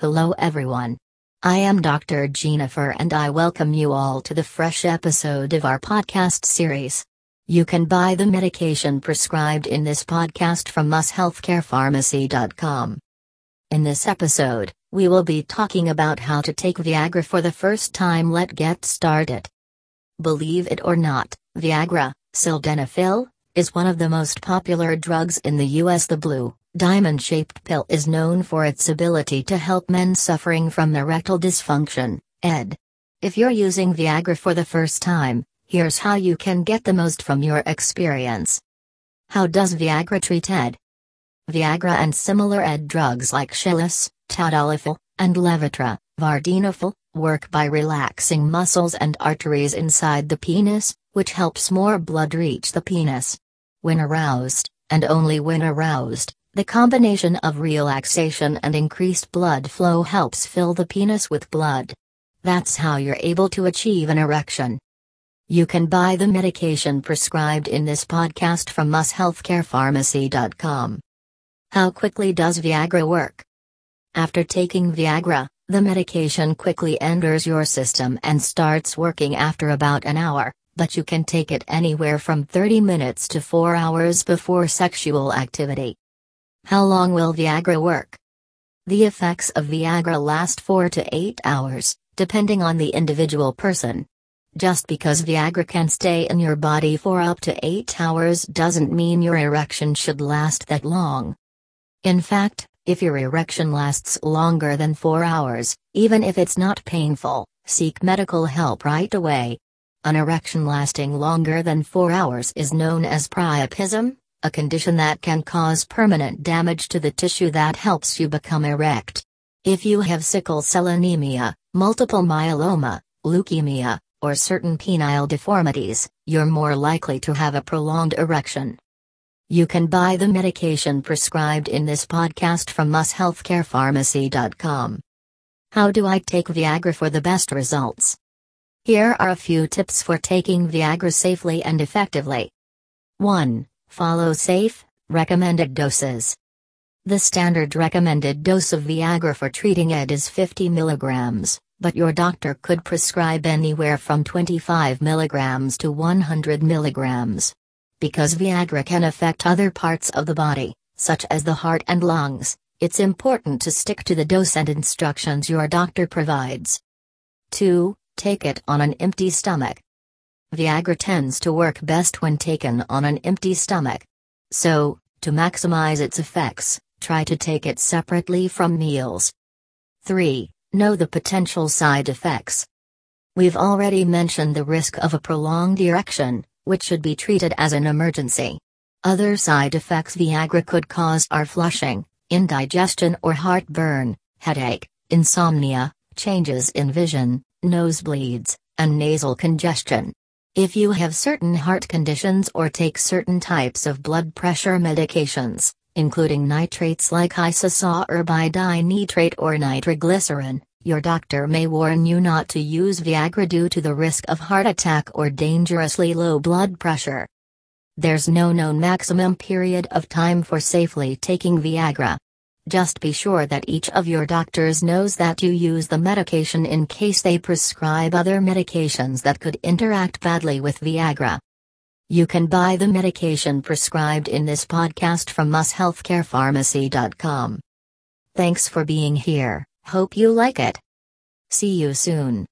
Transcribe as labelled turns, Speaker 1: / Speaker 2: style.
Speaker 1: Hello everyone. I am Dr. Jennifer and I welcome you all to the fresh episode of our podcast series. You can buy the medication prescribed in this podcast from ushealthcarepharmacy.com. In this episode, we will be talking about how to take Viagra for the first time. Let's get started. Believe it or not, Viagra, sildenafil, is one of the most popular drugs in the US. The blue, diamond shaped pill is known for its ability to help men suffering from erectile dysfunction, ED. If you're using Viagra for the first time, here's how you can get the most from your experience. How does Viagra treat ED? Viagra and similar ED drugs like Cialis, Tadalafil, and Levitra, Vardenafil, work by relaxing muscles and arteries inside the penis, which helps more blood reach the penis. When aroused, and only when aroused, the combination of relaxation and increased blood flow helps fill the penis with blood. That's how you're able to achieve an erection. You can buy the medication prescribed in this podcast from ushealthcarepharmacy.com. How quickly does Viagra work? After taking Viagra, the medication quickly enters your system and starts working after about an hour but you can take it anywhere from 30 minutes to 4 hours before sexual activity. How long will Viagra work? The effects of Viagra last 4 to 8 hours, depending on the individual person. Just because Viagra can stay in your body for up to 8 hours doesn't mean your erection should last that long. In fact, if your erection lasts longer than 4 hours, even if it's not painful, seek medical help right away. An erection lasting longer than 4 hours is known as priapism, a condition that can cause permanent damage to the tissue that helps you become erect. If you have sickle cell anemia, multiple myeloma, leukemia, or certain penile deformities, you're more likely to have a prolonged erection. You can buy the medication prescribed in this podcast from ushealthcarepharmacy.com. How do I take Viagra for the best results? Here are a few tips for taking Viagra safely and effectively. 1. Follow safe, recommended doses. The standard recommended dose of Viagra for treating ED is 50 mg, but your doctor could prescribe anywhere from 25 mg to 100 mg. Because Viagra can affect other parts of the body, such as the heart and lungs, it's important to stick to the dose and instructions your doctor provides. 2. Take it on an empty stomach. Viagra tends to work best when taken on an empty stomach. So, to maximize its effects, try to take it separately from meals. 3. Know the potential side effects. We've already mentioned the risk of a prolonged erection, which should be treated as an emergency. Other side effects Viagra could cause are flushing, indigestion or heartburn, headache, insomnia, changes in vision, nosebleeds, and nasal congestion. If you have certain heart conditions or take certain types of blood pressure medications, including nitrates like isosorbide dinitrate or nitroglycerin, your doctor may warn you not to use Viagra due to the risk of heart attack or dangerously low blood pressure. There's no known maximum period of time for safely taking Viagra. Just be sure that each of your doctors knows that you use the medication in case they prescribe other medications that could interact badly with Viagra. You can buy the medication prescribed in this podcast from ushealthcarepharmacy.com. Thanks for being here, hope you like it. See you soon.